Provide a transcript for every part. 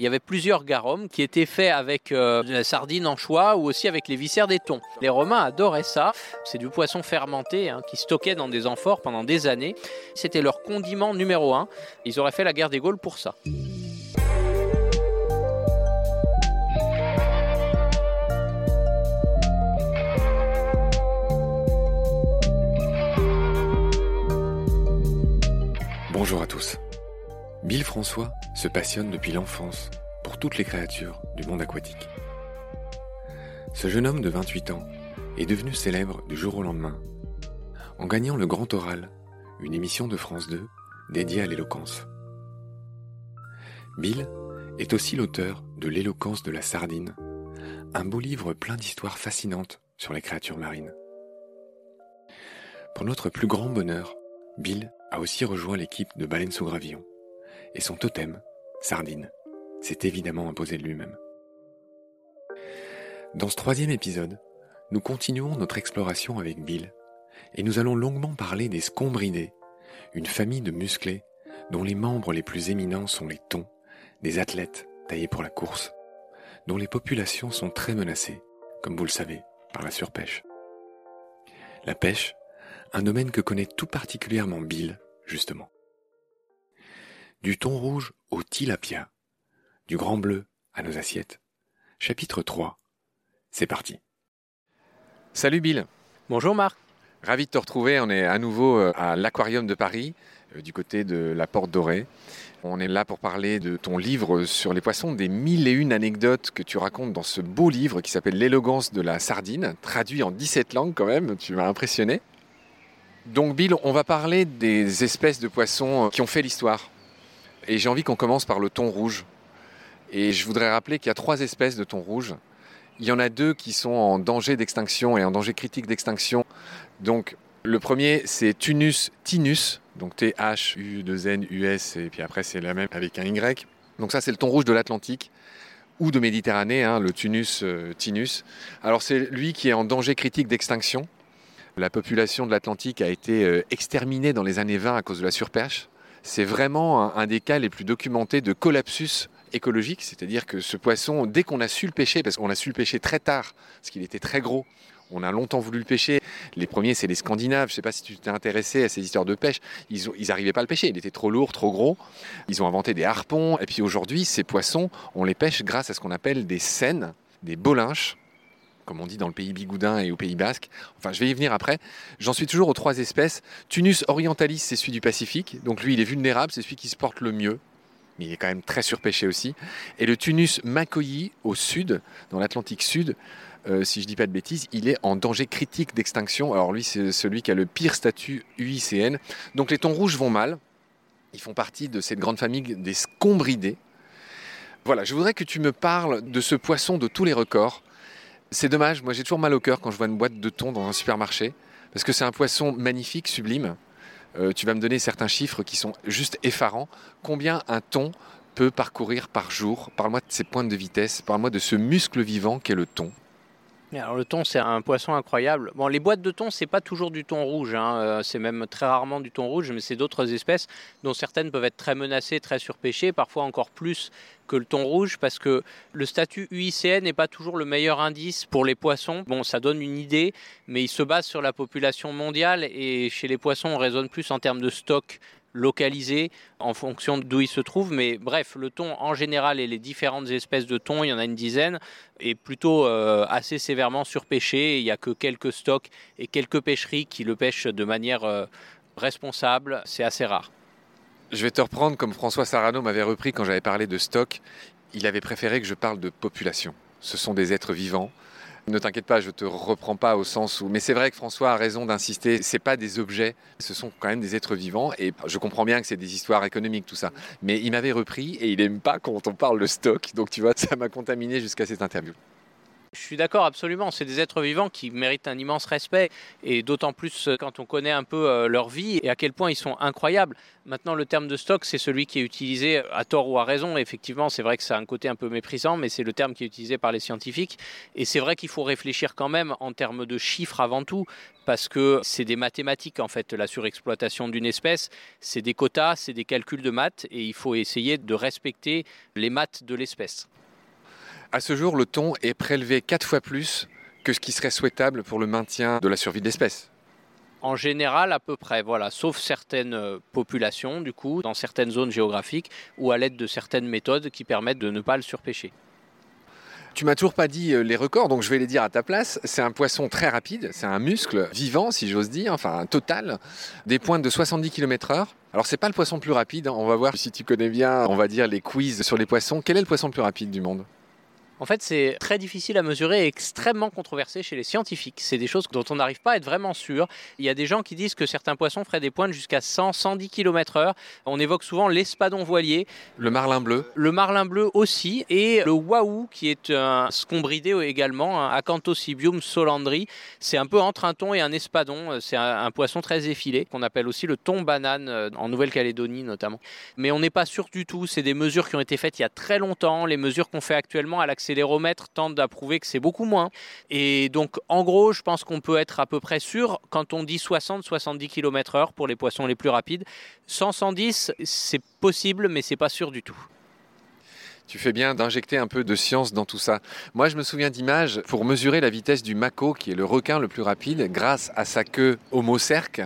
Il y avait plusieurs garums qui étaient faits avec euh, de la sardine en choix ou aussi avec les viscères des thons. Les Romains adoraient ça. C'est du poisson fermenté hein, qui stockait dans des amphores pendant des années. C'était leur condiment numéro un. Ils auraient fait la guerre des Gaules pour ça. Bonjour à tous. Bill François se passionne depuis l'enfance pour toutes les créatures du monde aquatique. Ce jeune homme de 28 ans est devenu célèbre du jour au lendemain en gagnant le Grand Oral, une émission de France 2 dédiée à l'éloquence. Bill est aussi l'auteur de L'éloquence de la sardine, un beau livre plein d'histoires fascinantes sur les créatures marines. Pour notre plus grand bonheur, Bill a aussi rejoint l'équipe de Baleines sous Gravillon, et son totem, Sardine, s'est évidemment imposé de lui-même. Dans ce troisième épisode, nous continuons notre exploration avec Bill, et nous allons longuement parler des scombridés, une famille de musclés dont les membres les plus éminents sont les thons, des athlètes taillés pour la course, dont les populations sont très menacées, comme vous le savez, par la surpêche. La pêche, un domaine que connaît tout particulièrement Bill, justement. Du thon rouge au tilapia, du grand bleu à nos assiettes. Chapitre 3. C'est parti. Salut Bill. Bonjour Marc. Ravi de te retrouver. On est à nouveau euh, à l'Aquarium de Paris, euh, du côté de la Porte Dorée. On est là pour parler de ton livre sur les poissons, des mille et une anecdotes que tu racontes dans ce beau livre qui s'appelle L'élégance de la sardine, traduit en 17 langues quand même, tu m'as impressionné. Donc Bill, on va parler des espèces de poissons qui ont fait l'histoire. Et j'ai envie qu'on commence par le thon rouge. Et je voudrais rappeler qu'il y a trois espèces de thon rouge. Il y en a deux qui sont en danger d'extinction et en danger critique d'extinction. Donc le premier, c'est Tunus tinus, donc T-H-U-2-N-U-S, et puis après c'est la même avec un Y. Donc ça c'est le thon rouge de l'Atlantique ou de Méditerranée, hein, le Tunus euh, tinus. Alors c'est lui qui est en danger critique d'extinction. La population de l'Atlantique a été euh, exterminée dans les années 20 à cause de la surpêche. C'est vraiment un, des cas les plus documentés de collapsus écologique, c'est-à-dire que ce poisson, dès qu'on a su le pêcher, parce qu'on a su le pêcher très tard, parce qu'il était très gros, on a longtemps voulu le pêcher. Les premiers, c'est les Scandinaves. Je ne sais pas si tu t'es intéressé à ces histoires de pêche. Ils n'arrivaient pas à le pêcher. Il était trop lourd, trop gros. Ils ont inventé des harpons. Et puis aujourd'hui, ces poissons, on les pêche grâce à ce qu'on appelle des scènes, des bolinches comme on dit dans le pays bigoudin et au pays basque. Enfin, je vais y venir après. J'en suis toujours aux trois espèces. Tunus orientalis, c'est celui du Pacifique. Donc lui, il est vulnérable, c'est celui qui se porte le mieux. Mais il est quand même très surpêché aussi. Et le Tunus makoyi, au sud, dans l'Atlantique Sud, euh, si je ne dis pas de bêtises, il est en danger critique d'extinction. Alors lui, c'est celui qui a le pire statut UICN. Donc les thons rouges vont mal. Ils font partie de cette grande famille des scombridés. Voilà, je voudrais que tu me parles de ce poisson de tous les records. C'est dommage, moi j'ai toujours mal au cœur quand je vois une boîte de thon dans un supermarché, parce que c'est un poisson magnifique, sublime. Euh, tu vas me donner certains chiffres qui sont juste effarants. Combien un thon peut parcourir par jour? Parle-moi de ses pointes de vitesse, parle-moi de ce muscle vivant qu'est le thon. Alors le thon, c'est un poisson incroyable. Bon, les boîtes de thon, c'est pas toujours du thon rouge, hein. euh, c'est même très rarement du thon rouge, mais c'est d'autres espèces dont certaines peuvent être très menacées, très surpêchées, parfois encore plus que le thon rouge, parce que le statut UICN n'est pas toujours le meilleur indice pour les poissons. Bon, ça donne une idée, mais il se base sur la population mondiale, et chez les poissons, on raisonne plus en termes de stock localisé en fonction d'où il se trouve. Mais bref, le thon en général et les différentes espèces de thon, il y en a une dizaine, est plutôt euh, assez sévèrement surpêché. Il n'y a que quelques stocks et quelques pêcheries qui le pêchent de manière euh, responsable. C'est assez rare. Je vais te reprendre comme François Sarano m'avait repris quand j'avais parlé de stock. Il avait préféré que je parle de population. Ce sont des êtres vivants ne t'inquiète pas, je te reprends pas au sens où. Mais c'est vrai que François a raison d'insister. C'est pas des objets, ce sont quand même des êtres vivants. Et je comprends bien que c'est des histoires économiques tout ça. Mais il m'avait repris et il aime pas quand on parle de stock. Donc tu vois, ça m'a contaminé jusqu'à cette interview. Je suis d'accord absolument, c'est des êtres vivants qui méritent un immense respect et d'autant plus euh, quand on connaît un peu euh, leur vie et à quel point ils sont incroyables. Maintenant le terme de stock c'est celui qui est utilisé à tort ou à raison. Effectivement c'est vrai que ça a un côté un peu méprisant mais c'est le terme qui est utilisé par les scientifiques et c'est vrai qu'il faut réfléchir quand même en termes de chiffres avant tout parce que c'est des mathématiques en fait la surexploitation d'une espèce, c'est des quotas, c'est des calculs de maths et il faut essayer de respecter les maths de l'espèce. À ce jour, le thon est prélevé quatre fois plus que ce qui serait souhaitable pour le maintien de la survie de l'espèce. En général, à peu près, voilà, sauf certaines euh, populations, du coup, dans certaines zones géographiques, ou à l'aide de certaines méthodes qui permettent de ne pas le surpêcher. Tu m'as toujours pas dit euh, les records, donc je vais les dire à ta place. C'est un poisson très rapide, c'est un muscle vivant, si j'ose dire, enfin un total, des pointes de 70 km/h. Alors c'est pas le poisson le plus rapide, hein. on va voir si tu connais bien, on va dire les quiz sur les poissons. Quel est le poisson le plus rapide du monde? En fait, c'est très difficile à mesurer et extrêmement controversé chez les scientifiques. C'est des choses dont on n'arrive pas à être vraiment sûr. Il y a des gens qui disent que certains poissons feraient des pointes jusqu'à 100-110 km/h. On évoque souvent l'espadon voilier. Le marlin bleu. Le marlin bleu aussi. Et le wahoo, qui est un scombridé également, un Acanthocybium solandri. C'est un peu entre un thon et un espadon. C'est un, poisson très effilé, qu'on appelle aussi le thon banane, euh, en Nouvelle-Calédonie notamment. Mais on n'est pas sûr du tout. C'est des mesures qui ont été faites il y a très longtemps. Les mesures qu'on fait actuellement à l'accès l'accéléromètre tente à prouver que c'est beaucoup moins. Et donc, en gros, je pense qu'on peut être à peu près sûr quand on dit 60-70 km/h pour les poissons les plus rapides. 100-110, c'est possible, mais c'est pas sûr du tout. Tu fais bien d'injecter un peu de science dans tout ça. Moi, je me souviens d'images pour mesurer la vitesse du mako, qui est le requin le plus rapide, grâce à sa queue homocerque,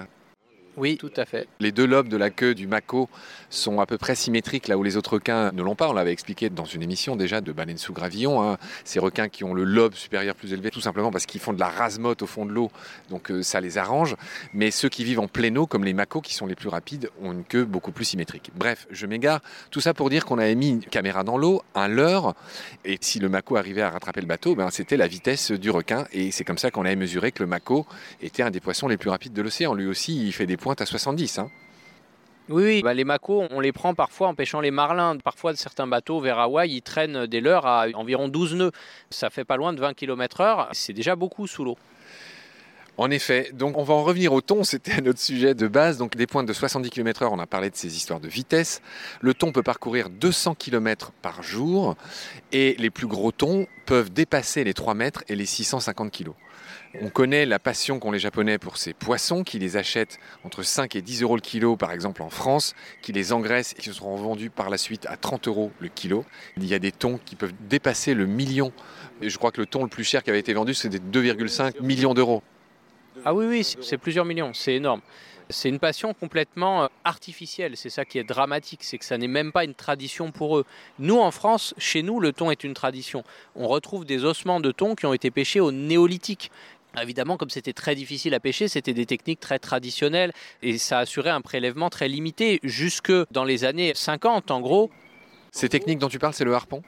oui, tout à fait. Les deux lobes de la queue du mako sont à peu près symétriques là où les autres requins ne l'ont pas. On l'avait expliqué dans une émission déjà de baleines sous gravillon. Hein. Ces requins qui ont le lobe supérieur plus élevé, tout simplement parce qu'ils font de la rasemote au fond de l'eau, donc euh, ça les arrange. Mais ceux qui vivent en pleine eau, comme les makos qui sont les plus rapides, ont une queue beaucoup plus symétrique. Bref, je m'égare. Tout ça pour dire qu'on avait mis une caméra dans l'eau, un leurre, et si le mako arrivait à rattraper le bateau, ben, c'était la vitesse du requin. Et c'est comme ça qu'on avait mesuré que le mako était un des poissons les plus rapides de l'océan. Lui aussi, il fait des à 70. Hein. Oui, bah, les macos, on les prend parfois en pêchant les marlins. Parfois, certains bateaux vers Hawaï, ils traînent des leurres à environ 12 nœuds. Ça fait pas loin de 20 km/h. C'est déjà beaucoup sous l'eau. En effet, donc on va en revenir au thon, c'était notre sujet de base. Donc des pointes de 70 km/h, on a parlé de ces histoires de vitesse. Le thon peut parcourir 200 km par jour et les plus gros thons peuvent dépasser les 3 mètres et les 650 kg. On connaît la passion qu'ont les Japonais pour ces poissons qui les achètent entre 5 et 10 euros le kilo, par exemple en France, qui les engraissent et qui seront vendus par la suite à 30 euros le kilo. Il y a des thons qui peuvent dépasser le million. Je crois que le thon le plus cher qui avait été vendu, c'était 2,5 millions d'euros. Ah oui, oui, c'est plusieurs millions, c'est énorme. C'est une passion complètement euh, artificielle, c'est ça qui est dramatique, c'est que ça n'est même pas une tradition pour eux. Nous en France, chez nous, le thon est une tradition. On retrouve des ossements de thon qui ont été pêchés au néolithique. Évidemment, comme c'était très difficile à pêcher, c'était des techniques très traditionnelles et ça assurait un prélèvement très limité jusque dans les années 50 en gros. Ces techniques dont tu parles, c'est le harpon?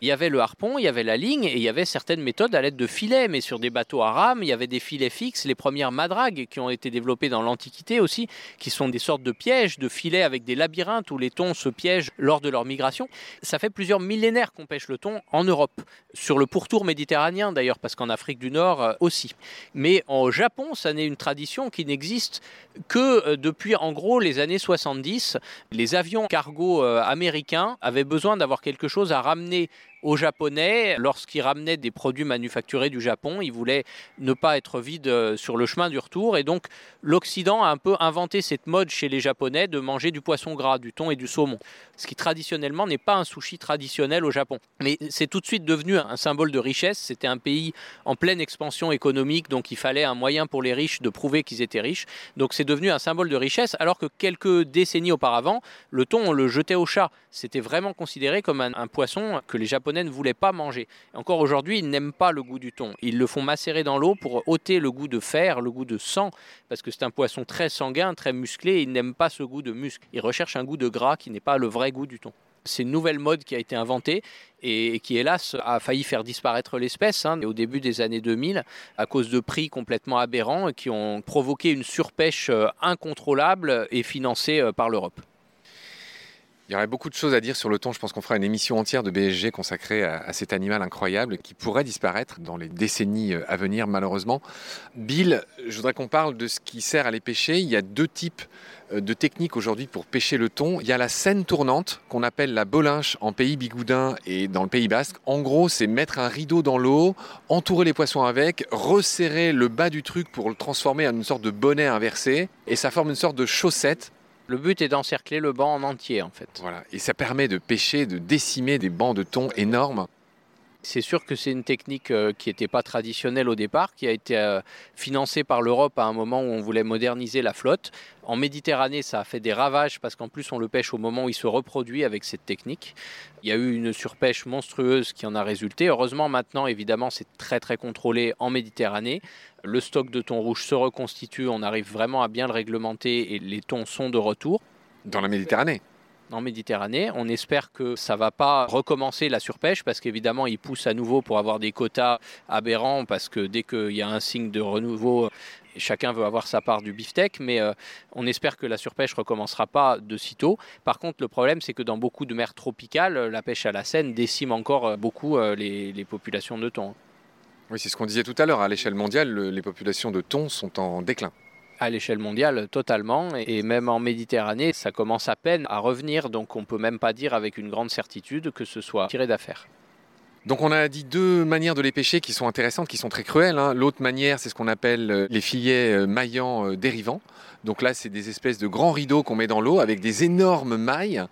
Il y avait le harpon, il y avait la ligne et il y avait certaines méthodes à l'aide de filets. Mais sur des bateaux à rame, il y avait des filets fixes, les premières madragues qui ont été développées dans l'Antiquité aussi, qui sont des sortes de pièges, de filets avec des labyrinthes où les thons se piègent lors de leur migration. Ça fait plusieurs millénaires qu'on pêche le thon en Europe, sur le pourtour méditerranéen d'ailleurs, parce qu'en Afrique du Nord euh, aussi. Mais au Japon, ça n'est une tradition qui n'existe que euh, depuis en gros les années 70. Les avions cargo euh, américains avaient besoin d'avoir quelque chose à ramener aux Japonais lorsqu'ils ramenaient des produits manufacturés du Japon. Ils voulaient ne pas être vides euh, sur le chemin du retour. Et donc, l'Occident a un peu inventé cette mode chez les Japonais de manger du poisson gras, du thon et du saumon. Ce qui traditionnellement n'est pas un sushi traditionnel au Japon. Mais c'est tout de suite devenu un symbole de richesse. C'était un pays en pleine expansion économique, donc il fallait un moyen pour les riches de prouver qu'ils étaient riches. Donc c'est devenu un symbole de richesse, alors que quelques décennies auparavant, le thon, on le jetait au chat. C'était vraiment considéré comme un, un poisson que les Japonais ne voulaient pas manger. Encore aujourd'hui, ils n'aiment pas le goût du thon. Ils le font macérer dans l'eau pour ôter le goût de fer, le goût de sang, parce que c'est un poisson très sanguin, très musclé, ils n'aiment pas ce goût de muscle. Ils recherchent un goût de gras qui n'est pas le vrai goût du thon. C'est une nouvelle mode qui a été inventée et qui, hélas, a failli faire disparaître l'espèce hein, au début des années 2000 à cause de prix complètement aberrants qui ont provoqué une surpêche euh, incontrôlable et financée euh, par l'Europe. Il y aurait beaucoup de choses à dire sur le thon. Je pense qu'on fera une émission entière de BSG consacrée à, cet animal incroyable qui pourrait disparaître dans les décennies euh, à venir, malheureusement. Bill, je voudrais qu'on parle de ce qui sert à les pêcher. Il y a deux types euh, de techniques aujourd'hui pour pêcher le thon. Il y a la scène tournante qu'on appelle la bolinche en pays bigoudin et dans le pays basque. En gros, c'est mettre un rideau dans l'eau, entourer les poissons avec, resserrer le bas du truc pour le transformer en une sorte de bonnet inversé et ça forme une sorte de chaussette le but est d'encercler le banc en entier, en fait. Voilà, et ça permet de pêcher, de décimer des bancs de thon énormes. C'est sûr que c'est une technique euh, qui n'était pas traditionnelle au départ, qui a été euh, financée par l'Europe à un moment où on voulait moderniser la flotte. En Méditerranée, ça a fait des ravages parce qu'en plus on le pêche au moment où il se reproduit avec cette technique. Il y a eu une surpêche monstrueuse qui en a résulté. Heureusement maintenant, évidemment, c'est très très contrôlé en Méditerranée. Le stock de thon rouge se reconstitue, on arrive vraiment à bien le réglementer et les thons sont de retour. Dans la Méditerranée en Méditerranée. On espère que ça ne va pas recommencer la surpêche parce qu'évidemment, ils poussent à nouveau pour avoir des quotas aberrants parce que dès qu'il y a un signe de renouveau, chacun veut avoir sa part du beefsteak, mais euh, on espère que la surpêche recommencera pas de sitôt. Par contre, le problème, c'est que dans beaucoup de mers tropicales, la pêche à la Seine décime encore euh, beaucoup euh, les, les populations de thon. Oui, c'est ce qu'on disait tout à l'heure. À l'échelle mondiale, les populations de thon sont en déclin à l'échelle mondiale totalement et même en Méditerranée ça commence à peine à revenir donc on peut même pas dire avec une grande certitude que ce soit tiré d'affaire. Donc on a dit deux manières de les pêcher qui sont intéressantes, qui sont très cruelles. Hein. L'autre manière, c'est ce qu'on appelle euh, les filets euh, maillants euh, dérivants. Donc là, c'est des espèces de grands rideaux qu'on met dans l'eau avec des énormes mailles.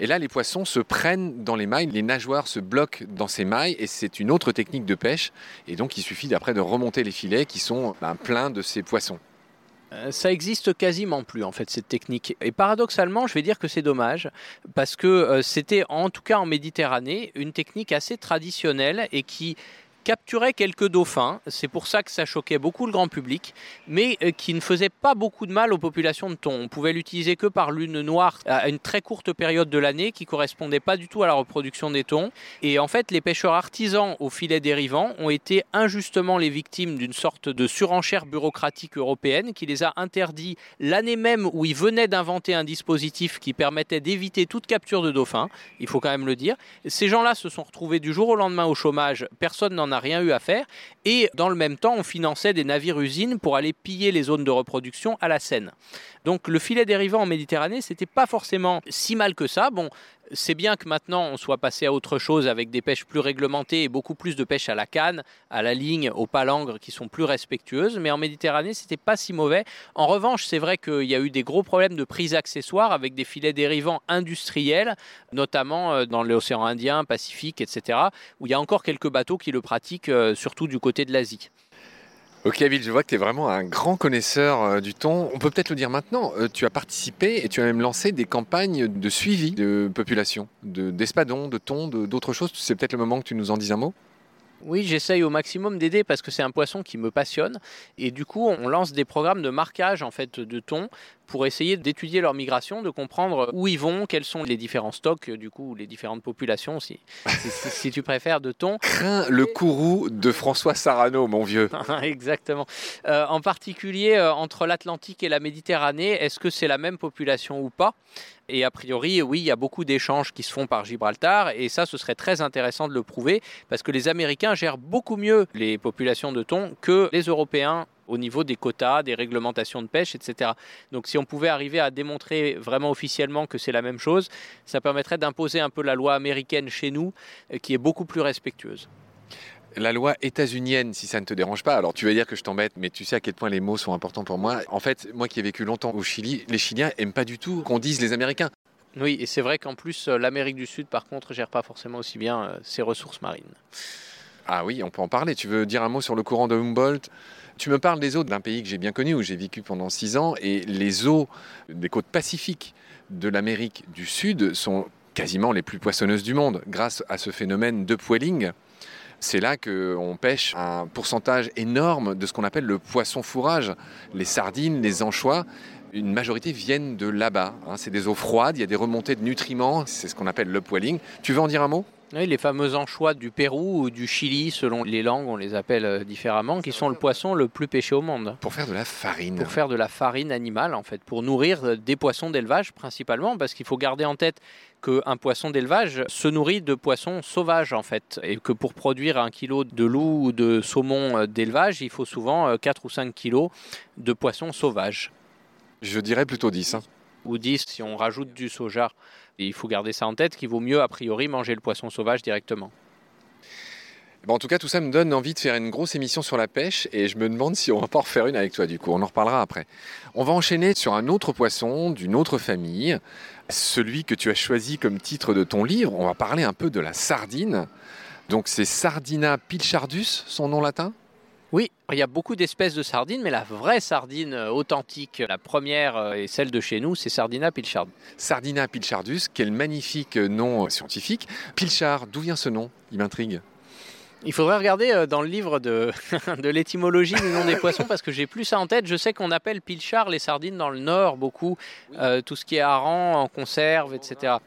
Et là, les poissons se prennent dans les mailles, les nageoires se bloquent dans ces mailles, et c'est une autre technique de pêche. Et donc, il suffit d'après de remonter les filets qui sont ben, pleins de ces poissons. Euh, ça existe quasiment plus en fait cette technique. Et paradoxalement, je vais dire que c'est dommage parce que euh, c'était en tout cas en Méditerranée une technique assez traditionnelle et qui capturait quelques dauphins, c'est pour ça que ça choquait beaucoup le grand public, mais euh, qui ne faisait pas beaucoup de mal aux populations de thon. On pouvait l'utiliser que par lune noire à une très courte période de l'année qui correspondait pas du tout à la reproduction des thons. Et en fait, les pêcheurs artisans au filet dérivant ont été injustement les victimes d'une sorte de surenchère bureaucratique européenne qui les a interdits l'année même où ils venaient d'inventer un dispositif qui permettait d'éviter toute capture de dauphins, il faut quand même le dire. Ces gens-là se sont retrouvés du jour au lendemain au chômage, personne n'en a rien eu à faire. Et dans le même temps, on finançait des navires-usines pour aller piller les zones de reproduction à la Seine. Donc le filet dérivant en Méditerranée, c'était pas forcément si mal que ça. Bon, c'est bien que maintenant on soit passé à autre chose avec des pêches plus réglementées et beaucoup plus de pêche à la canne, à la ligne, aux palangres qui sont plus respectueuses. Mais en Méditerranée, c'était pas si mauvais. En revanche, c'est vrai qu'il y a eu des gros problèmes de prise accessoire avec des filets dérivants industriels, notamment euh, dans l'océan Indien, Pacifique, etc., où il y a encore quelques bateaux qui le pratiquent, euh, surtout du côté de l'Asie. Ok, Bill, je vois que tu es vraiment un grand connaisseur euh, du thon. On peut peut-être le dire maintenant. Euh, tu as participé et tu as même lancé des campagnes de suivi de population, d'espadons, de, thon, d'autres choses. C'est peut-être le moment que tu nous en dises un mot oui, j'essaye au maximum d'aider parce que c'est un poisson qui me passionne. Et du coup, on lance des programmes de marquage en fait de thon pour essayer d'étudier leur migration, de comprendre où ils vont, quels sont les différents stocks, du coup, les différentes populations, si, si, tu préfères, de thon. Crains le courroux de François Sarano, mon vieux. Exactement. Euh, en particulier, euh, entre l'Atlantique et la Méditerranée, est-ce que c'est la même population ou pas? Et a priori, oui, il y a beaucoup d'échanges qui se font par Gibraltar, et ça, ce serait très intéressant de le prouver, parce que les Américains gèrent beaucoup mieux les populations de thon que les Européens au niveau des quotas, des réglementations de pêche, etc. Donc si on pouvait arriver à démontrer vraiment officiellement que c'est la même chose, ça permettrait d'imposer un peu la loi américaine chez nous, euh, qui est beaucoup plus respectueuse la loi états-unienne, si ça ne te dérange pas, alors tu vas dire que je t'embête, mais tu sais à quel point les mots sont importants pour moi. En fait, moi qui ai vécu longtemps au Chili, les Chiliens aiment pas du tout qu'on dise les Américains. Oui, et c'est vrai qu'en plus, euh, l'Amérique du Sud, par contre, gère pas forcément aussi bien euh, ses ressources marines. Ah oui, on peut en parler. Tu veux dire un mot sur le courant de Humboldt? Tu me parles des eaux d'un pays que j'ai bien connu, où j'ai vécu pendant six ans, et les eaux des côtes pacifiques de l'Amérique du Sud sont quasiment les plus poissonneuses du monde, grâce à ce phénomène de poiling. C'est là qu'on pêche un pourcentage énorme de ce qu'on appelle le poisson fourrage. Les sardines, les anchois, une majorité viennent de là-bas. Hein. C'est des eaux froides, il y a des remontées de nutriments, c'est ce qu'on appelle le poiling. Tu veux en dire un mot? Oui, les fameux anchois du Pérou ou du Chili, selon les langues, on les appelle euh, différemment, qui sont le poisson le plus pêché au monde. Pour faire de la farine. Pour faire de la farine animale, en fait, pour nourrir euh, des poissons d'élevage principalement, parce qu'il faut garder en tête qu'un poisson d'élevage se nourrit de poissons sauvages, en fait, et que pour produire un kilo de loup ou de saumon euh, d'élevage, il faut souvent 4 ou 5 kilos de poissons sauvages. Je dirais plutôt 10. Hein. Ou 10 si on rajoute du soja. Il faut garder ça en tête qu'il vaut mieux a priori manger le poisson sauvage directement. en tout cas, tout ça me donne envie de faire une grosse émission sur la pêche et je me demande si on va pas en refaire une avec toi du coup. On en reparlera après. On va enchaîner sur un autre poisson d'une autre famille, celui que tu as choisi comme titre de ton livre. On va parler un peu de la sardine. Donc c'est Sardina pilchardus, son nom latin? Oui, il y a beaucoup d'espèces de sardines, mais la vraie sardine euh, authentique, la première euh, et celle de chez nous, c'est Sardina pilchard. Sardina pilchardus, quel magnifique nom scientifique. Pilchard, d'où vient ce nom? Il m'intrigue. Il faudrait regarder euh, dans le livre de, de l'étymologie du nom des poissons parce que j'ai plus ça en tête. Je sais qu'on appelle pilchard les sardines dans le nord beaucoup, tout ce qui est hareng en conserve, etc.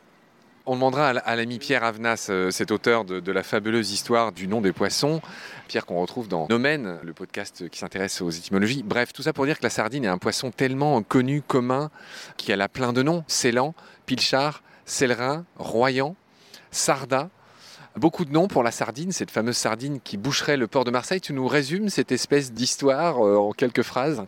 On demandera à l'ami Pierre Avenas, cet auteur de, la fabuleuse histoire du nom des poissons, Pierre qu'on retrouve dans Nomen, le podcast qui s'intéresse aux étymologies. Bref, tout ça pour dire que la sardine est un poisson tellement connu, commun, qui a plein de noms. Célan, Pilchard, Célerin, Royan, Sarda. Beaucoup de noms pour la sardine, cette fameuse sardine qui boucherait le port de Marseille. Tu nous résumes cette espèce d'histoire euh, en quelques phrases?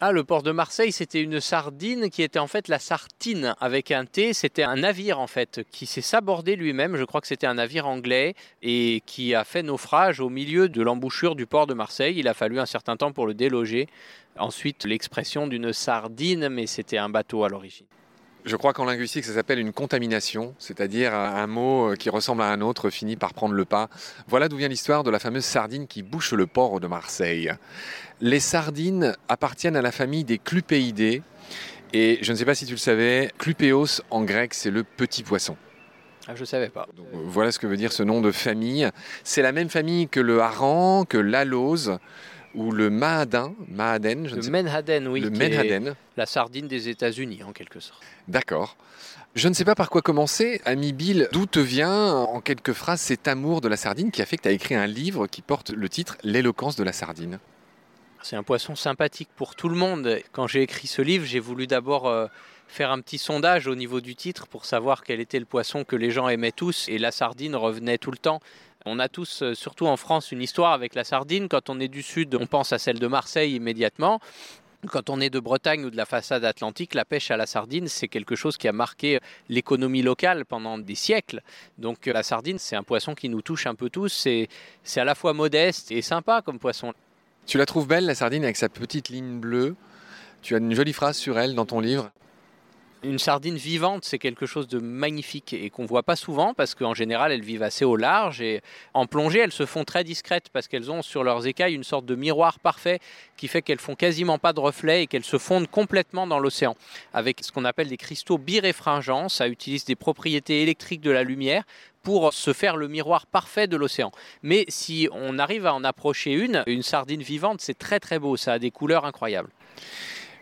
Ah, le port de Marseille, c'était une sardine qui était en fait la sartine avec un T. C'était un navire en fait qui s'est sabordé lui-même. Je crois que c'était un navire anglais et qui a fait naufrage au milieu de l'embouchure du port de Marseille. Il a fallu un certain temps pour le déloger. Ensuite, l'expression d'une sardine, mais c'était un bateau à l'origine. Je crois qu'en linguistique, ça s'appelle une contamination, c'est-à-dire un mot qui ressemble à un autre finit par prendre le pas. Voilà d'où vient l'histoire de la fameuse sardine qui bouche le port de Marseille. Les sardines appartiennent à la famille des clupéidés. Et je ne sais pas si tu le savais, clupéos en grec, c'est le petit poisson. Ah, je ne savais pas. voilà ce que veut dire ce nom de famille. C'est la même famille que le hareng, que l'alose ou le mahaden, je le menhaden, oui. Le menhaden. La sardine des États-Unis, en quelque sorte. D'accord. Je ne sais pas par quoi commencer. Ami Bill, d'où te vient, en quelques phrases, cet amour de la sardine qui a fait que tu as écrit un livre qui porte le titre L'éloquence de la sardine c'est un poisson sympathique pour tout le monde. Quand j'ai écrit ce livre, j'ai voulu d'abord euh, faire un petit sondage au niveau du titre pour savoir quel était le poisson que les gens aimaient tous et la sardine revenait tout le temps. On a tous, euh, surtout en France, une histoire avec la sardine. Quand on est du sud, on pense à celle de Marseille immédiatement. Quand on est de Bretagne ou de la façade atlantique, la pêche à la sardine, c'est quelque chose qui a marqué l'économie locale pendant des siècles. Donc la sardine, c'est un poisson qui nous touche un peu tous. C'est à la fois modeste et sympa comme poisson. Tu la trouves belle, la sardine, avec sa petite ligne bleue. Tu as une jolie phrase sur elle dans ton livre. Une sardine vivante, c'est quelque chose de magnifique et qu'on voit pas souvent parce qu'en général, elles vivent assez au large et en plongée, elles se font très discrètes parce qu'elles ont sur leurs écailles une sorte de miroir parfait qui fait qu'elles font quasiment pas de reflets et qu'elles se fondent complètement dans l'océan avec ce qu'on appelle des cristaux biréfringents. Ça utilise des propriétés électriques de la lumière pour se faire le miroir parfait de l'océan. Mais si on arrive à en approcher une, une sardine vivante, c'est très très beau, ça a des couleurs incroyables.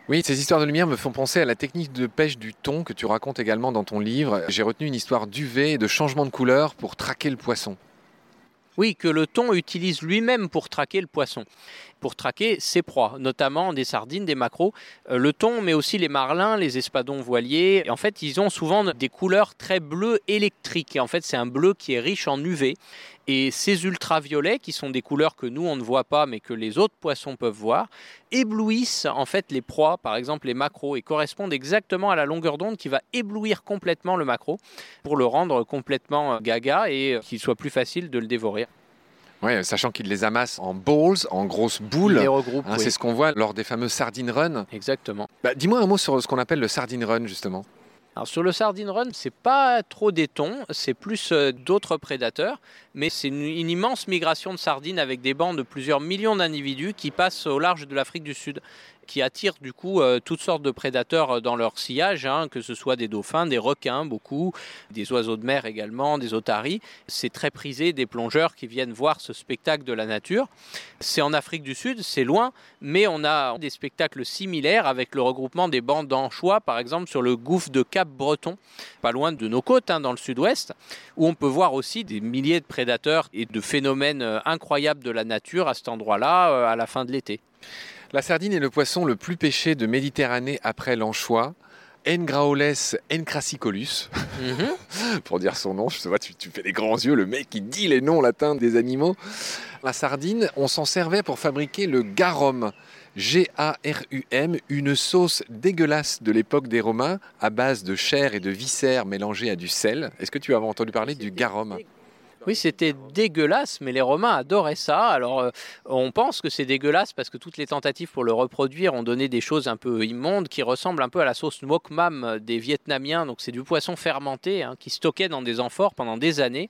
Oui, ces histoires de lumière me font penser à la technique de pêche du thon que tu racontes également dans ton livre. J'ai retenu une histoire d'UV et de changement de couleur pour traquer le poisson. Oui, que le thon utilise lui-même pour traquer le poisson, pour traquer ses proies, notamment des sardines, des maquereaux. Euh, le thon, mais aussi les marlins, les espadons voiliers. en fait, ils ont souvent des couleurs très bleues électriques. Et en fait, c'est un bleu qui est riche en UV. Et ces ultraviolets, qui sont des couleurs que nous on ne voit pas, mais que les autres poissons peuvent voir, éblouissent en fait les proies, par exemple les macros, et correspondent exactement à la longueur d'onde qui va éblouir complètement le macro pour le rendre complètement euh, gaga et euh, qu'il soit plus facile de le dévorer. Oui, sachant qu'ils les amassent en balls, en grosses boules. Hein, c'est ce qu'on voit lors des fameux sardine run. Exactement. Bah, dis-moi un mot sur ce qu'on appelle le sardine run, justement. Sur le sardine run, c'est pas trop des thons, c'est plus euh, d'autres prédateurs, mais c'est une, une immense migration de sardines avec des bancs de plusieurs millions d'individus qui passent au large de l'Afrique du Sud qui attirent du coup euh, toutes sortes de prédateurs euh, dans leur sillage, hein, que ce soit des dauphins, des requins, beaucoup, des oiseaux de mer également, des otaries. C'est très prisé des plongeurs qui viennent voir ce spectacle de la nature. C'est en Afrique du Sud, c'est loin, mais on a des spectacles similaires avec le regroupement des bandes d'anchois, par exemple sur le gouffre de Cap Breton, pas loin de nos côtes, hein, dans le sud-ouest, où on peut voir aussi des milliers de prédateurs et de phénomènes euh, incroyables de la nature à cet endroit-là à la fin de l'été. La sardine est le poisson le plus pêché de Méditerranée après l'anchois. Engraoles encrassicolus, mhm. pour dire son nom, je sais pas, tu, tu, fais les grands yeux, le mec qui dit les noms latins des animaux. La sardine, on s'en servait pour fabriquer le garum, G-A-R-U-M, une sauce dégueulasse de l'époque des Romains à base de chair et de viscères mélangés à du sel. Est-ce que tu as entendu parler du garum? Oui, c'était dégueulasse, mais les Romains adoraient ça. Alors, euh, on pense que c'est dégueulasse parce que toutes les tentatives pour le reproduire ont donné des choses un peu immondes qui ressemblent un peu à la sauce mok mam des Vietnamiens. Donc, c'est du poisson fermenté hein, qui stockait dans des amphores pendant des années.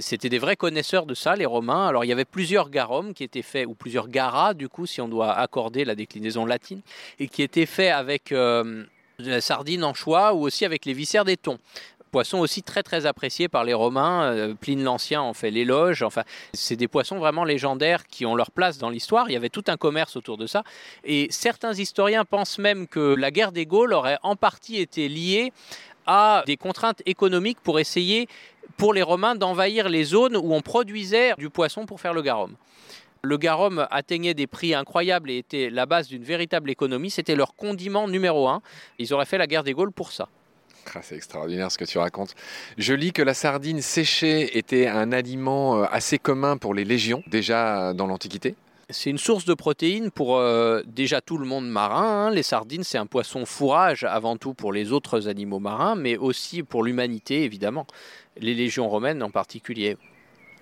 C'était des vrais connaisseurs de ça, les Romains. Alors, il y avait plusieurs garum qui étaient faits, ou plusieurs garas, du coup, si on doit accorder la déclinaison latine, et qui étaient faits avec. Euh, de la sardine en choix ou aussi avec les viscères des thons poissons aussi très très appréciés par les Romains. Euh, Pline l'Ancien en fait l'éloge. Enfin, c'est des poissons vraiment légendaires qui ont leur place dans l'histoire. Il y avait tout un commerce autour de ça. Et certains historiens pensent même que la guerre des Gaules aurait en partie été liée à des contraintes économiques pour essayer, pour les Romains, d'envahir les zones où on produisait du poisson pour faire le garum. Le garum atteignait des prix incroyables et était la base d'une véritable économie. C'était leur condiment numéro un. Ils auraient fait la guerre des Gaules pour ça. Ah, c'est extraordinaire ce que tu racontes. Je lis que la sardine séchée était un aliment euh, assez commun pour les légions, déjà dans l'Antiquité. C'est une source de protéines pour euh, déjà tout le monde marin. Hein. Les sardines, c'est un poisson fourrage avant tout pour les autres animaux marins, mais aussi pour l'humanité, évidemment. Les légions romaines en particulier.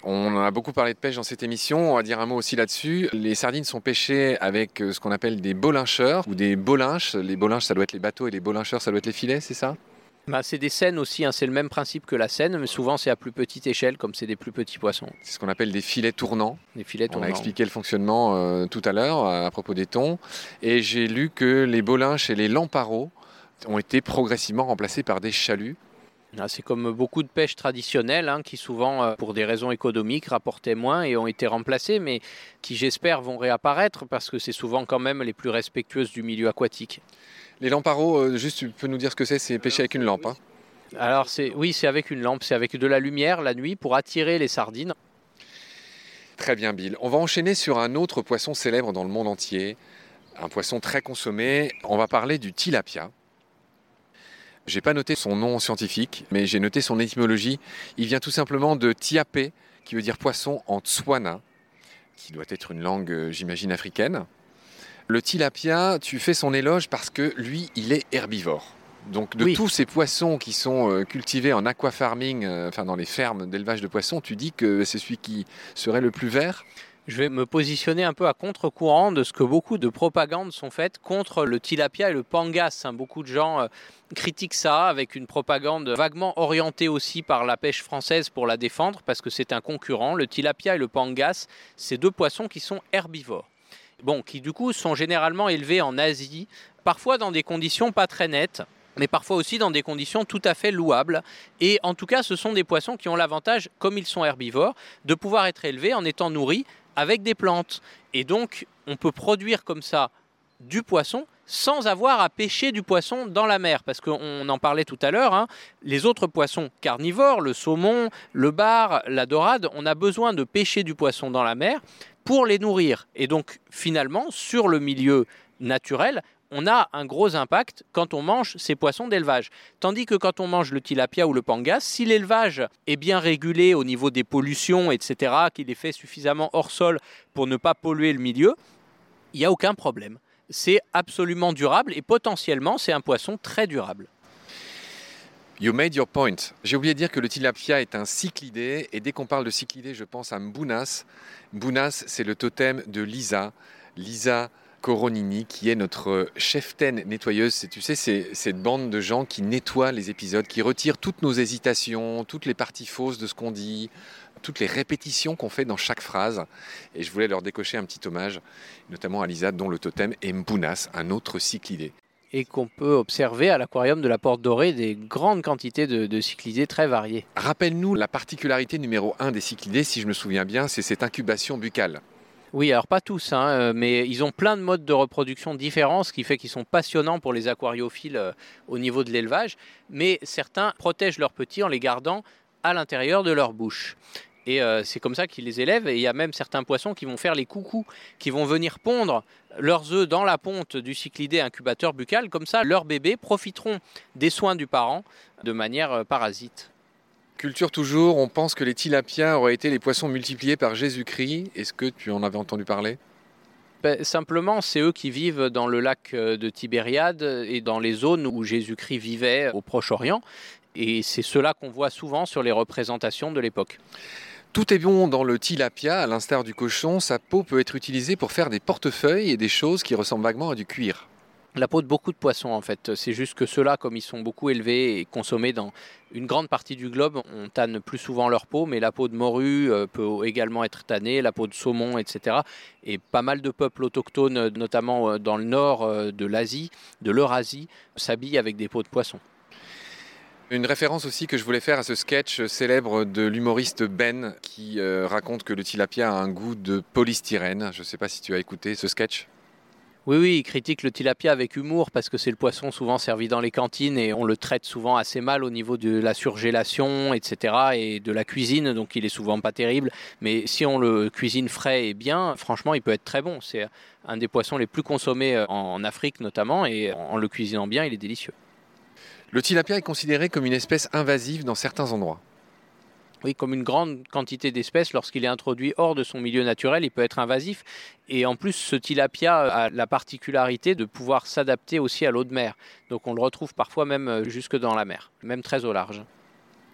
On a beaucoup parlé de pêche dans cette émission, on va dire un mot aussi là-dessus. Les sardines sont pêchées avec euh, ce qu'on appelle des bolincheurs ou des bolinches. Les bolinches, ça doit être les bateaux et les bolincheurs, ça doit être les filets, c'est ça? Bah, c'est des scènes aussi, hein. c'est le même principe que la scène, mais souvent c'est à plus petite échelle, comme c'est des plus petits poissons. C'est ce qu'on appelle des filets tournants. Des filets tournants. On a expliqué le fonctionnement euh, tout à l'heure à propos des thons. Et j'ai lu que les bolinches et les lamparos ont été progressivement remplacés par des chaluts. Ah, c'est comme beaucoup de pêches traditionnelles hein, qui souvent, euh, pour des raisons économiques, rapportaient moins et ont été remplacées, mais qui j'espère vont réapparaître parce que c'est souvent quand même les plus respectueuses du milieu aquatique. Les lamparos, euh, juste tu peux nous dire ce que c'est? C'est pêcher avec une lampe. Hein Alors c'est oui, c'est avec une lampe, c'est avec de la lumière la nuit pour attirer les sardines. Très bien Bill. On va enchaîner sur un autre poisson célèbre dans le monde entier, un poisson très consommé. On va parler du tilapia. J'ai pas noté son nom scientifique, mais j'ai noté son étymologie. Il vient tout simplement de tiapé, qui veut dire poisson en tswana, qui doit être une langue, euh, j'imagine, africaine. Le tilapia, tu fais son éloge parce que lui, il est herbivore. Donc de tous ces poissons qui sont euh, cultivés en aquafarming, euh, enfin dans les fermes d'élevage de poissons, tu dis que c'est celui qui serait le plus vert? Je vais me positionner un peu à contre-courant de ce que beaucoup de propagandes sont faites contre le tilapia et le pangas. Hein. Beaucoup de gens euh, critiquent ça avec une propagande vaguement orientée aussi par la pêche française pour la défendre parce que c'est un concurrent. Le tilapia et le pangas, c'est deux poissons qui sont herbivores bon, qui du coup sont généralement élevés en Asie, parfois dans des conditions pas très nettes mais parfois aussi dans des conditions tout à fait louables. Et en tout cas, ce sont des poissons qui ont l'avantage, comme ils sont herbivores, de pouvoir être élevés en étant nourris avec des plantes. Et donc, on peut produire comme ça du poisson sans avoir à pêcher du poisson dans la mer. Parce qu'on en parlait tout à l'heure, hein, les autres poissons carnivores, le saumon, le bar, la dorade, on a besoin de pêcher du poisson dans la mer pour les nourrir. Et donc finalement, sur le milieu naturel, on a un gros impact quand on mange ces poissons d'élevage. Tandis que quand on mange le tilapia ou le pangas, si l'élevage est bien régulé au niveau des pollutions, etc., qu'il est fait suffisamment hors sol pour ne pas polluer le milieu, il n'y a aucun problème. C'est absolument durable et potentiellement c'est un poisson très durable. You made your point. J'ai oublié de dire que le tilapia est un cyclidé et dès qu'on parle de cyclidé, je pense à Mbounas. Mbounas, c'est le totem de Lisa. Lisa Coronini, qui est notre chef-taine nettoyeuse. Tu sais, c'est cette bande de gens qui nettoient les épisodes, qui retirent toutes nos hésitations, toutes les parties fausses de ce qu'on dit, toutes les répétitions qu'on fait dans chaque phrase. Et je voulais leur décocher un petit hommage, notamment à Lisa, dont le totem est Mbounas, un autre cyclidé. Et qu'on peut observer à l'aquarium de la Porte Dorée des grandes quantités de, de cyclidés très variés. Rappelle-nous la particularité numéro un des cyclidés, si je me souviens bien, c'est cette incubation buccale. Oui, alors pas tous, hein, euh, mais ils ont plein de modes de reproduction différents, ce qui fait qu'ils sont passionnants pour les aquariophiles euh, au niveau de l'élevage. Mais certains protègent leurs petits en les gardant à l'intérieur de leur bouche. Et euh, c'est comme ça qu'ils les élèvent. Et il y a même certains poissons qui vont faire les coucous, qui vont venir pondre leurs œufs dans la ponte du cyclidé incubateur buccal. Comme ça, leurs bébés profiteront des soins du parent de manière parasite. Culture toujours, on pense que les tilapias auraient été les poissons multipliés par Jésus-Christ. Est-ce que tu en avais entendu parler? Ben, Simplement, c'est eux qui vivent dans le lac euh, de Tibériade et dans les zones où Jésus-Christ vivait au Proche-Orient. Et c'est cela qu'on voit souvent sur les représentations de l'époque. Tout est bon dans le tilapia, à l'instar du cochon, sa peau peut être utilisée pour faire des portefeuilles et des choses qui ressemblent vaguement à du cuir la peau de beaucoup de poissons en fait. C'est juste que ceux-là, comme ils sont beaucoup élevés et consommés dans une grande partie du globe, on tanne plus souvent leur peau, mais la peau de morue euh, peut également être tannée, la peau de saumon, etc. Et pas mal de peuples autochtones, notamment euh, dans le nord euh, de l'Asie, de l'Eurasie, s'habillent avec des peaux de poisson. Une référence aussi que je voulais faire à ce sketch célèbre de l'humoriste Ben qui raconte que le tilapia a un goût de polystyrène. Je ne sais pas si tu as écouté ce sketch. Oui, oui, il critique le tilapia avec humour parce que c'est le poisson souvent servi dans les cantines et on le traite souvent assez mal au niveau de la surgélation, etc. et de la cuisine, donc il est souvent pas terrible. Mais si on le cuisine frais et bien, franchement, il peut être très bon. C'est un des poissons les plus consommés euh, en Afrique notamment et en le cuisinant bien, il est délicieux. Le tilapia est considéré comme une espèce invasive dans certains endroits. Oui, comme une grande quantité d'espèces, lorsqu'il est introduit hors de son milieu naturel, il peut être invasif. Et en plus, ce tilapia a la particularité de pouvoir s'adapter aussi à l'eau de mer. Donc on le retrouve parfois même euh, jusque dans la mer, même très au large.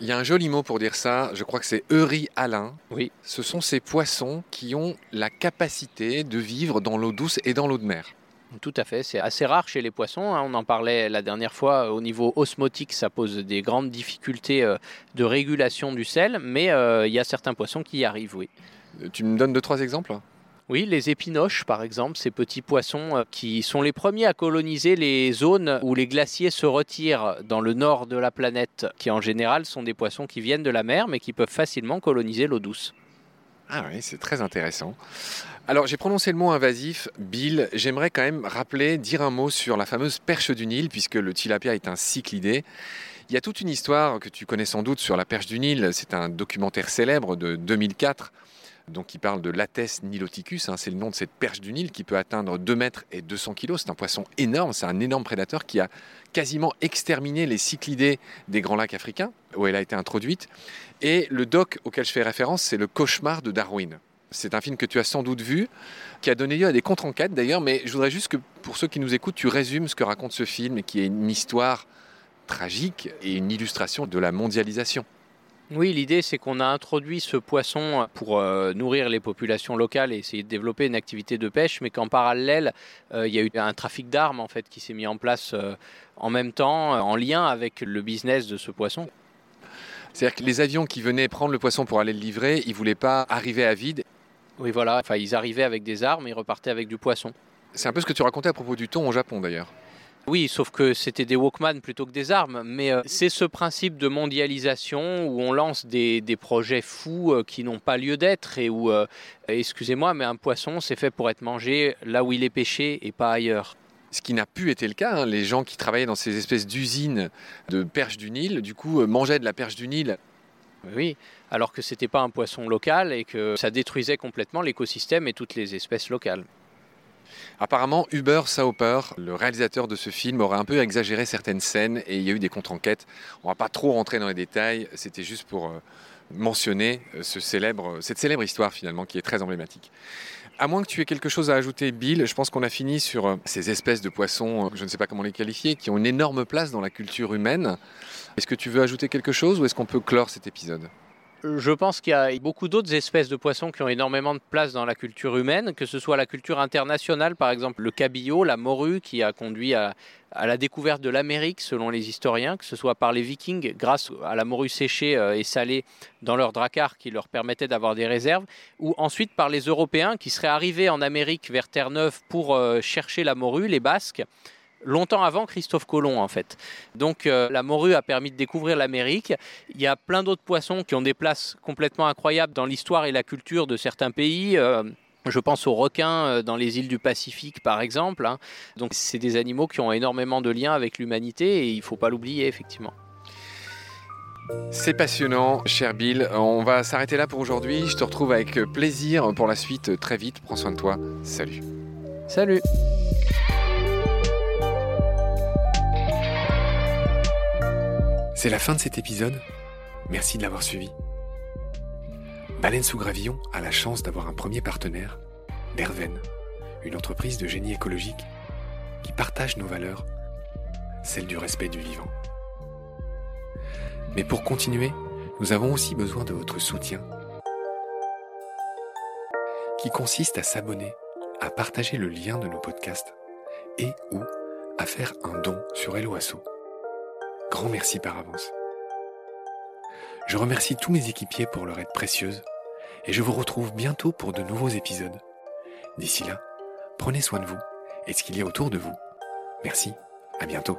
Il y a un joli mot pour dire ça, je crois que c'est Eury Alain. Oui. Ce sont ces poissons qui ont la capacité de vivre dans l'eau douce et dans l'eau de mer. Tout à fait, c'est assez rare chez les poissons. Hein. On en parlait la dernière fois au niveau osmotique, ça pose des grandes difficultés euh, de régulation du sel, mais euh, il y a certains poissons qui y arrivent, oui. Euh, tu me donnes deux, trois exemples? Oui, les épinoches, par exemple, ces petits poissons qui sont les premiers à coloniser les zones où les glaciers se retirent dans le nord de la planète, qui en général sont des poissons qui viennent de la mer, mais qui peuvent facilement coloniser l'eau douce. Ah oui, c'est très intéressant. Alors j'ai prononcé le mot invasif, Bill. J'aimerais quand même rappeler, dire un mot sur la fameuse perche du Nil, puisque le tilapia est un cyclidé. Il y a toute une histoire que tu connais sans doute sur la perche du Nil. C'est un documentaire célèbre de 2004 donc qui parle de Lates niloticus, hein. c'est le nom de cette perche du Nil qui peut atteindre 2 mètres et 200 kilos. C'est un poisson énorme, c'est un énorme prédateur qui a quasiment exterminé les cyclidés des grands lacs africains, où elle a été introduite. Et le doc auquel je fais référence, c'est Le cauchemar de Darwin. C'est un film que tu as sans doute vu, qui a donné lieu à des contre-enquêtes d'ailleurs, mais je voudrais juste que pour ceux qui nous écoutent, tu résumes ce que raconte ce film qui est une histoire tragique et une illustration de la mondialisation. Oui, l'idée c'est qu'on a introduit ce poisson pour euh, nourrir les populations locales et essayer de développer une activité de pêche, mais qu'en parallèle, euh, il y a eu un trafic d'armes en fait qui s'est mis en place euh, en même temps, en lien avec le business de ce poisson. C'est-à-dire que les avions qui venaient prendre le poisson pour aller le livrer, ils ne voulaient pas arriver à vide. Oui, voilà. Enfin, ils arrivaient avec des armes et repartaient avec du poisson. C'est un peu ce que tu racontais à propos du thon au Japon d'ailleurs. Oui, sauf que c'était des Walkman plutôt que des armes. Mais euh, c'est ce principe de mondialisation où on lance des, projets fous euh, qui n'ont pas lieu d'être et où, euh, excusez-moi, mais un poisson, c'est fait pour être mangé là où il est pêché et pas ailleurs. Ce qui n'a plus été le cas. Hein. Les gens qui travaillaient dans ces espèces d'usines de perche du Nil, du coup, mangeaient de la perche du Nil oui, alors que ce n'était pas un poisson local et que ça détruisait complètement l'écosystème et toutes les espèces locales. Apparemment, Hubert Sauper, le réalisateur de ce film, aurait un peu exagéré certaines scènes et il y a eu des contre-enquêtes. On ne va pas trop rentrer dans les détails, c'était juste pour euh, mentionner euh, cette célèbre histoire finalement qui est très emblématique. À moins que tu aies quelque chose à ajouter, Bill, je pense qu'on a fini sur euh, ces espèces de poissons, je ne sais pas comment les qualifier, qui ont une énorme place dans la culture humaine. Est-ce que tu veux ajouter quelque chose ou est-ce qu'on peut clore cet épisode? Je pense qu'il y a beaucoup d'autres espèces de poissons qui ont énormément de place dans la culture humaine, que ce soit la culture internationale, par exemple le cabillaud, la morue, qui a conduit à, la découverte de l'Amérique, selon les historiens, que ce soit par les Vikings, grâce à la morue séchée euh, et salée dans leur dracar qui leur permettait d'avoir des réserves, ou ensuite par les Européens qui seraient arrivés en Amérique vers Terre-Neuve pour euh, chercher la morue, les Basques longtemps avant Christophe Colomb en fait. Donc euh, la morue a permis de découvrir l'Amérique. Il y a plein d'autres poissons qui ont des places complètement incroyables dans l'histoire et la culture de certains pays. Euh, je pense aux requins euh, dans les îles du Pacifique par exemple. Hein. Donc c'est des animaux qui ont énormément de liens avec l'humanité et il ne faut pas l'oublier effectivement. C'est passionnant, cher Bill. On va s'arrêter là pour aujourd'hui. Je te retrouve avec plaisir pour la suite très vite. Prends soin de toi. Salut. Salut. C'est la fin de cet épisode. Merci de l'avoir suivi. Baleine sous gravillon a la chance d'avoir un premier partenaire, Derven, une entreprise de génie écologique qui partage nos valeurs, celle du respect du vivant. Mais pour continuer, nous avons aussi besoin de votre soutien, qui consiste à s'abonner, à partager le lien de nos podcasts et ou à faire un don sur Helloasso. Grand merci par avance. Je remercie tous mes équipiers pour leur aide précieuse et je vous retrouve bientôt pour de nouveaux épisodes. D'ici là, prenez soin de vous et de ce qu'il y a autour de vous. Merci, à bientôt.